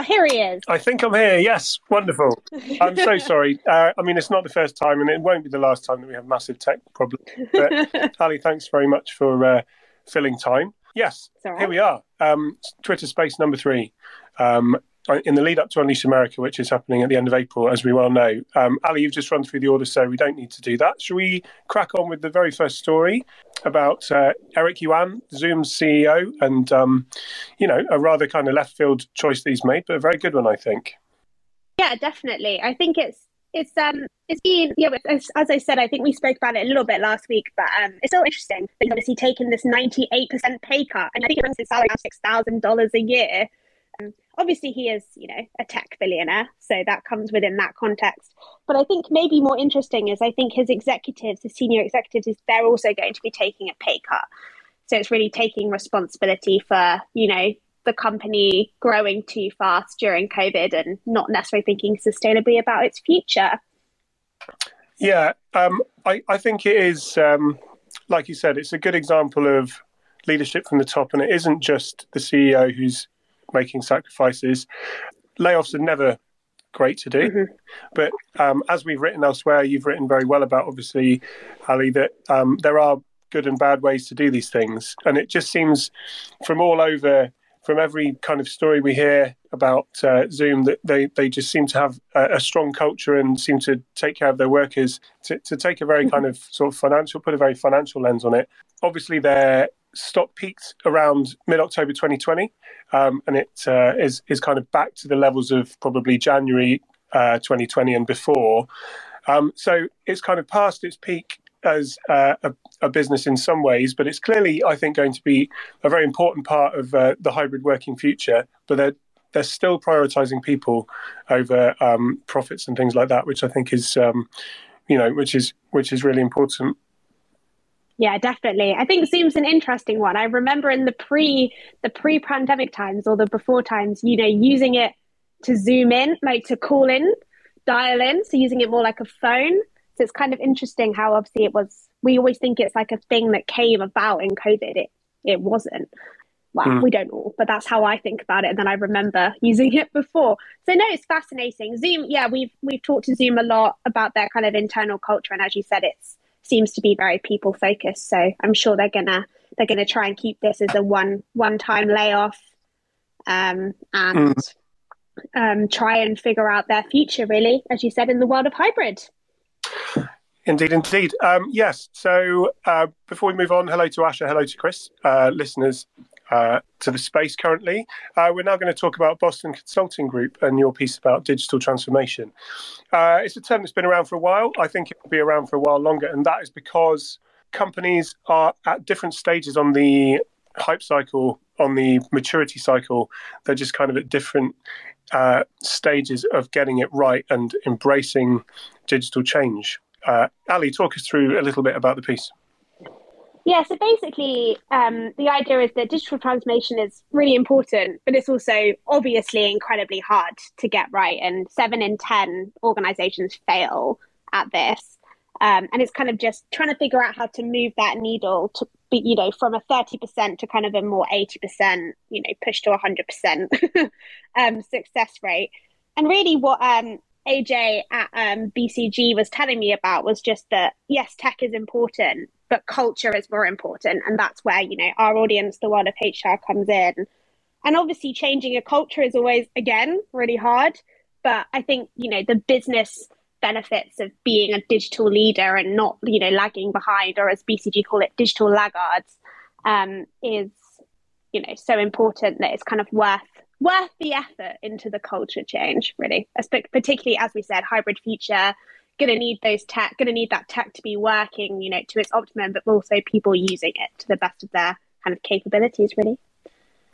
Ah, here he is. I think I'm here. Yes, wonderful. I'm so sorry. Uh, I mean, it's not the first time, and it won't be the last time that we have massive tech problems. But Allie, thanks very much for uh, filling time. Yes, right. here we are. Um, Twitter Space number three. Um, in the lead up to Unleash America, which is happening at the end of April, as we well know. Um, Allie, you've just run through the order, so we don't need to do that. Shall we crack on with the very first story about uh, Eric Yuan, Zoom's CEO, and um, you know a rather kind of left field choice that he's made, but a very good one, I think. Yeah, definitely. I think it's it's um it's been yeah as, as, I said I think we spoke about it a little bit last week but um it's still interesting he's obviously taken this 98% pay cut and I think it runs his salary six thousand dollars a year um, obviously he is you know a tech billionaire so that comes within that context. But i think maybe more interesting is i think his executives his senior executives is they're also going to be taking a pay cut. So it's really taking responsibility for you know the company growing too fast during covid and not necessarily thinking sustainably about its future. Yeah um, I, I think it is um, like you said it's a good example of leadership from the top and it isn't just the ceo who's making sacrifices. Layoffs are never great to do. Mm-hmm. But um, as we've written elsewhere, you've written very well about, obviously, Allie, that um, there are good and bad ways to do these things. And it just seems from all over, from every kind of story we hear about uh, Zoom, that they, they just seem to have a, a, strong culture and seem to take care of their workers, to, to take a very mm-hmm. kind of sort of financial, put a very financial lens on it. Obviously, they're stock peaked around mid October 2020, um, and it uh, is is kind of back to the levels of probably January uh, 2020 and before. Um, so it's kind of past its peak as uh, a, a, business in some ways, but it's clearly, I think, going to be a very important part of uh, the hybrid working future. But they're they're still prioritizing people over um, profits and things like that, which I think is, um, you know, which is which is really important. Yeah, definitely. I think Zoom's an interesting one. I remember in the pre the pre pandemic times or the before times, you know, using it to zoom in, like to call in, dial in, so using it more like a phone. So it's kind of interesting how obviously it was. We always think it's like a thing that came about in COVID. It it wasn't. Well, mm. we don't all, but that's how I think about it. And then I remember using it before. So no, it's fascinating. Zoom, yeah, we've we've talked to Zoom a lot about their kind of internal culture, and as you said, it's seems to be very people focused. So I'm sure they're gonna they're gonna try and keep this as a one one time layoff, um, and mm. um, try and figure out their future. Really, as you said, in the world of hybrid. Indeed, indeed. Um, yes. So uh, before we move on, hello to Asha, hello to Chris, uh, listeners uh, to the space currently. Uh, we're now going to talk about Boston Consulting Group and your piece about digital transformation. Uh, it's a term that's been around for a while. I think it will be around for a while longer, and that is because companies are at different stages on the hype cycle, on the maturity cycle. They're just kind of at different uh, stages of getting it right and embracing digital change. Uh, Allie, talk us through a little bit about the piece. Yeah, so basically, um, the idea is that digital transformation is really important, but it's also obviously incredibly hard to get right. And seven in 10 organizations fail at this. Um, and it's kind of just trying to figure out how to move that needle to be, you know, from a 30% to kind of a more 80%, you know, push to 100% um, success rate. And really, what um, AJ at um, BCG was telling me about was just that yes, tech is important, but culture is more important. And that's where, you know, our audience, the world of HR comes in. And obviously changing a culture is always, again, really hard. But I think, you know, the business benefits of being a digital leader and not, you know, lagging behind, or as BCG call it, digital laggards, um, is, you know, so important that it's kind of worth worth the effort into the culture change, really. Particularly, as we said, hybrid future, going to need those tech, going to need that tech to be working, you know, to its optimum, but also people using it to the best of their kind of capabilities, really.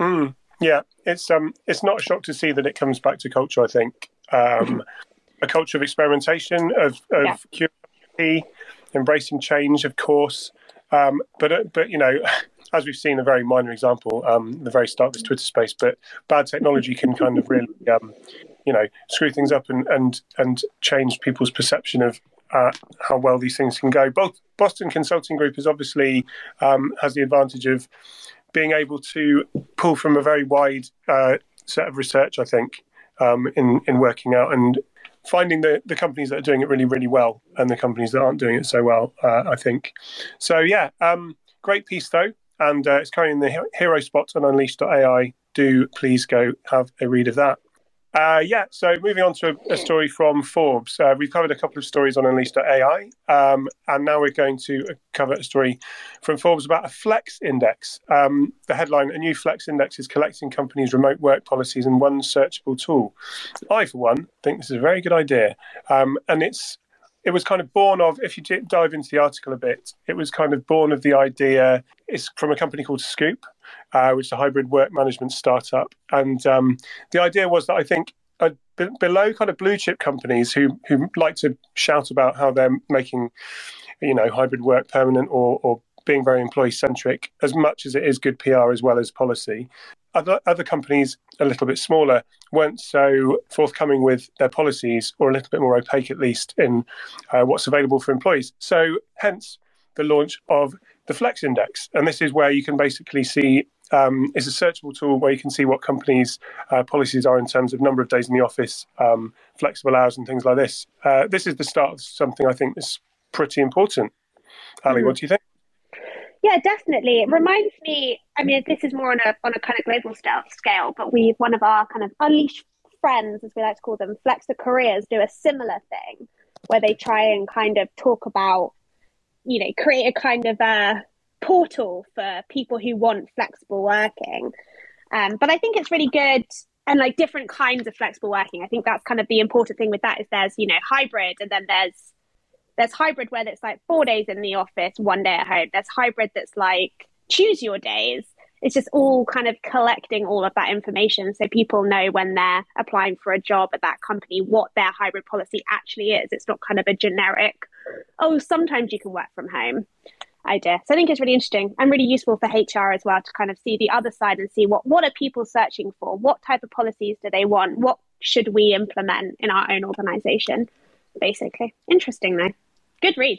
Mm, yeah, it's um, it's not a shock to see that it comes back to culture. I think um, a culture of experimentation, of of yeah. curiosity, embracing change, of course. Um, but uh, but you know, as we've seen, a very minor example, um, the very start of this Twitter space. But bad technology can kind of really um, you know screw things up and and and change people's perception of uh, how well these things can go. Both Boston Consulting Group is obviously um, has the advantage of being able to pull from a very wide uh, set of research. I think um, in in working out and finding the, the companies that are doing it really really well and the companies that aren't doing it so well. Uh, I think so. Yeah, um, great piece though, and uh, it's currently in the hero spot on Unleash.ai. Do please go have a read of that. Uh, yeah, so moving on to a, a story from Forbes. Uh, we've covered a couple of stories on Unleash.ai, um, and now we're going to cover a story from Forbes about a flex index. Um, the headline A new flex index is collecting companies' remote work policies in one searchable tool. I, for one, think this is a very good idea. Um, and it's it was kind of born of, if you dive into the article a bit, it was kind of born of the idea. It's from a company called Scoop, uh, which is a hybrid work management startup. And um, the idea was that I think uh, b- below kind of blue chip companies who who like to shout about how they're making, you know, hybrid work permanent or, or being very employee centric, as much as it is good PR as well as policy other other companies a little bit smaller weren't so forthcoming with their policies or a little bit more opaque at least in uh, what's available for employees so hence the launch of the flex index and this is where you can basically see um, it's a searchable tool where you can see what companies' uh, policies are in terms of number of days in the office, um, flexible hours, and things like this. Uh, this is the start of something I think is pretty important. Allie, mm-hmm. what do you think? Yeah, definitely. It reminds me. I mean, this is more on a on a kind of global scale, but we one of our kind of unleashed friends, as we like to call them, Flexa Careers, do a similar thing where they try and kind of talk about, you know, create a kind of a portal for people who want flexible working. Um, but I think it's really good and like different kinds of flexible working. I think that's kind of the important thing with that is there's you know hybrid and then there's there's hybrid where it's like four days in the office, one day at home. There's hybrid that's like choose your days. It's just all kind of collecting all of that information so people know when they're applying for a job at that company what their hybrid policy actually is. It's not kind of a generic, oh, sometimes you can work from home idea. So I think it's really interesting and really useful for HR as well to kind of see the other side and see what what are people searching for? What type of policies do they want? What should we implement in our own organization? Basically. Interesting though. Good read.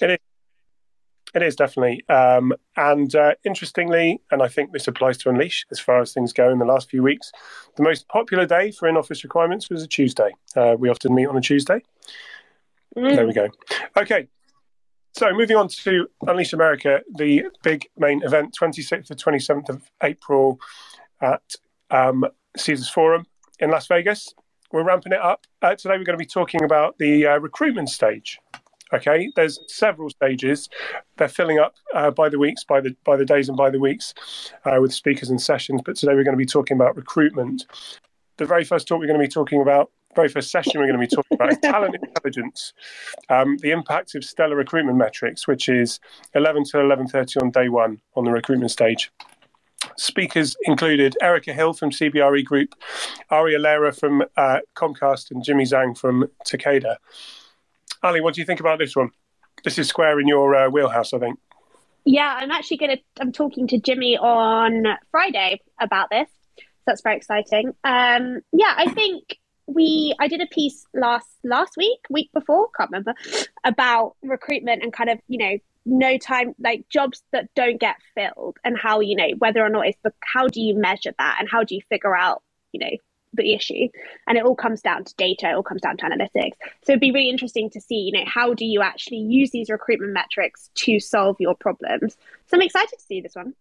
It is definitely. Um, and uh, interestingly, and I think this applies to Unleash as far as things go in the last few weeks, the most popular day for in office requirements was a Tuesday. Uh, we often meet on a Tuesday. Mm. There we go. Okay. So moving on to Unleash America, the big main event, 26th to 27th of April at um, Caesars Forum in Las Vegas. We're ramping it up. Uh, today we're going to be talking about the uh, recruitment stage. Okay, there's several stages. They're filling up uh, by the weeks, by the by the days, and by the weeks uh, with speakers and sessions. But today we're going to be talking about recruitment. The very first talk we're going to be talking about, very first session we're going to be talking about is talent intelligence, um, the impact of stellar recruitment metrics, which is 11 to 11:30 on day one on the recruitment stage. Speakers included Erica Hill from CBRE Group, Aria Lera from uh, Comcast, and Jimmy Zhang from Takeda. Allie, what do you think about this one? This is square in your uh, wheelhouse, I think. Yeah, I'm actually going to. I'm talking to Jimmy on Friday about this. So that's very exciting. Um, yeah, I think we. I did a piece last last week, week before, can't remember, about recruitment and kind of you know no time like jobs that don't get filled and how you know whether or not it's how do you measure that and how do you figure out you know the issue and it all comes down to data it all comes down to analytics so it'd be really interesting to see you know how do you actually use these recruitment metrics to solve your problems so i'm excited to see this one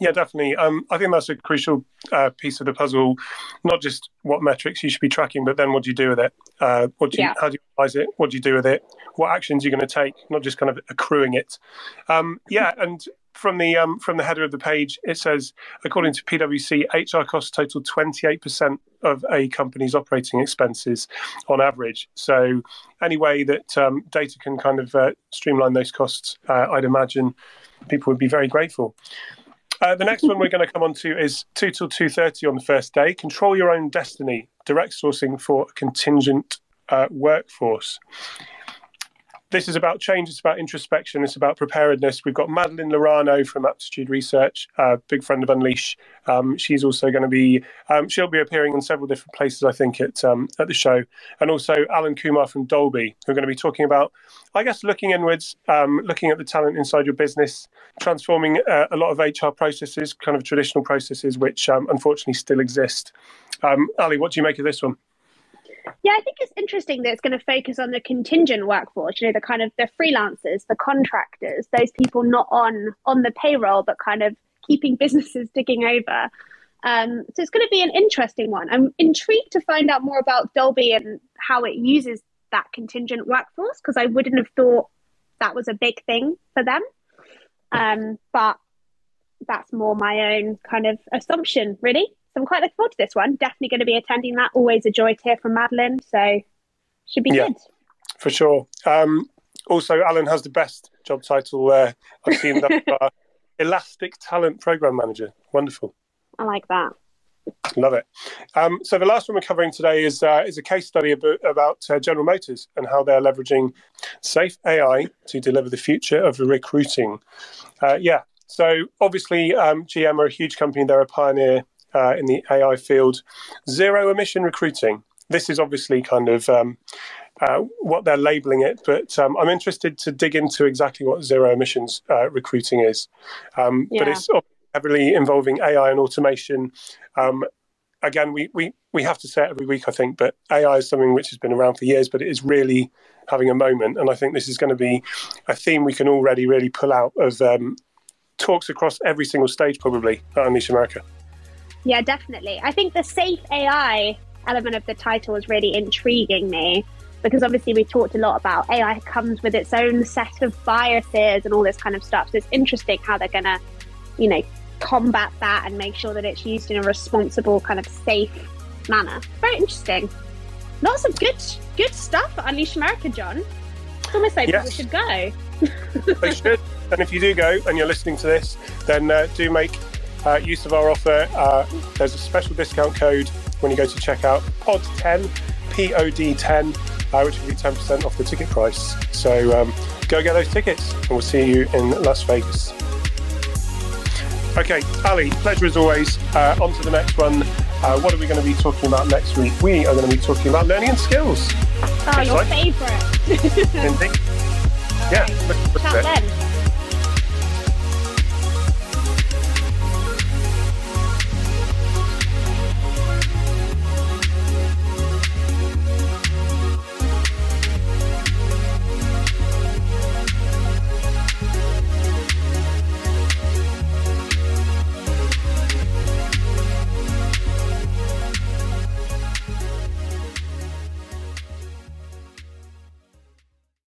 yeah, definitely. Um, I think that's a crucial uh, piece of the puzzle. Not just what metrics you should be tracking, but then what do you do with it? Uh, what do you, yeah. How do you analyze it? What do you do with it? What actions are you going to take? Not just kind of accruing it. Um, yeah, and from the um, from the header of the page, it says, according to PwC, HR costs total 28% of a company's operating expenses on average. So, any way that um, data can kind of uh, streamline those costs, uh, I'd imagine people would be very grateful. Uh, the next one we're going to come on to is two till two thirty on the first day. Control your own destiny. Direct sourcing for a contingent uh, workforce this is about change. It's about introspection. It's about preparedness. We've got Madeline Laurano from Aptitude Research, a big friend of Unleash. Um, she's also going to be, um, she'll be appearing in several different places, I think, at um, at the show. And also Alan Kumar from Dolby, who are going to be talking about, I guess, looking inwards, um, looking at the talent inside your business, transforming uh, a lot of HR processes, kind of traditional processes, which um, unfortunately still exist, Um, Allie, what do you make of this one? Yeah, I think it's interesting that it's going to focus on the contingent workforce. You know, the kind of the freelancers, the contractors, those people not on on the payroll, but kind of keeping businesses ticking over. Um, so it's going to be an interesting one. I'm intrigued to find out more about Dolby and how it uses that contingent workforce because I wouldn't have thought that was a big thing for them. Um, but that's more my own kind of assumption, really. So I'm quite looking forward to this one. Definitely going to be attending that. Always a joy to hear from Madeline. So should be yeah, good. For sure. Um, also, Alan has the best job title uh, I've seen that Elastic Talent Program Manager. Wonderful. I like that. Love it. Um, so the last one we're covering today is uh, is a case study about, about uh, General Motors and how they're leveraging safe AI to deliver the future of recruiting. Uh, yeah. So obviously, um, GM are a huge company. They're a pioneer uh, in the AI field. Zero emission recruiting. This is obviously kind of um, uh, what they're labeling it, but um, I'm interested to dig into exactly what zero emissions uh, recruiting is. Um, yeah. But it's heavily involving AI and automation. Um, again, we, we, we have to say it every week, I think, but AI is something which has been around for years, but it is really having a moment. And I think this is going to be a theme we can already really pull out of um, talks across every single stage, probably, at Unleash America. Yeah, definitely. I think the safe AI element of the title is really intriguing me because obviously we talked a lot about AI comes with its own set of biases and all this kind of stuff. So it's interesting how they're going to, you know, combat that and make sure that it's used in a responsible, kind of safe manner. Very interesting. Lots of good, good stuff at Unleash America, Jon. It's almost like yes. people should go. they should. And if you do go and you're listening to this, then uh, do make uh, use of our offer. Uh, there's a special discount code when you go to checkout POD10, P O D 10, uh, which will be 10% off the ticket price. So um, go get those tickets, and we'll see you in Las Vegas. Okay, Allie, pleasure as always. Uh, on to the next one. Uh, what are we going to be talking about next week? We are going to be talking about learning and skills. Oh, your favourite. Indeed. Yeah. Right. Chat then.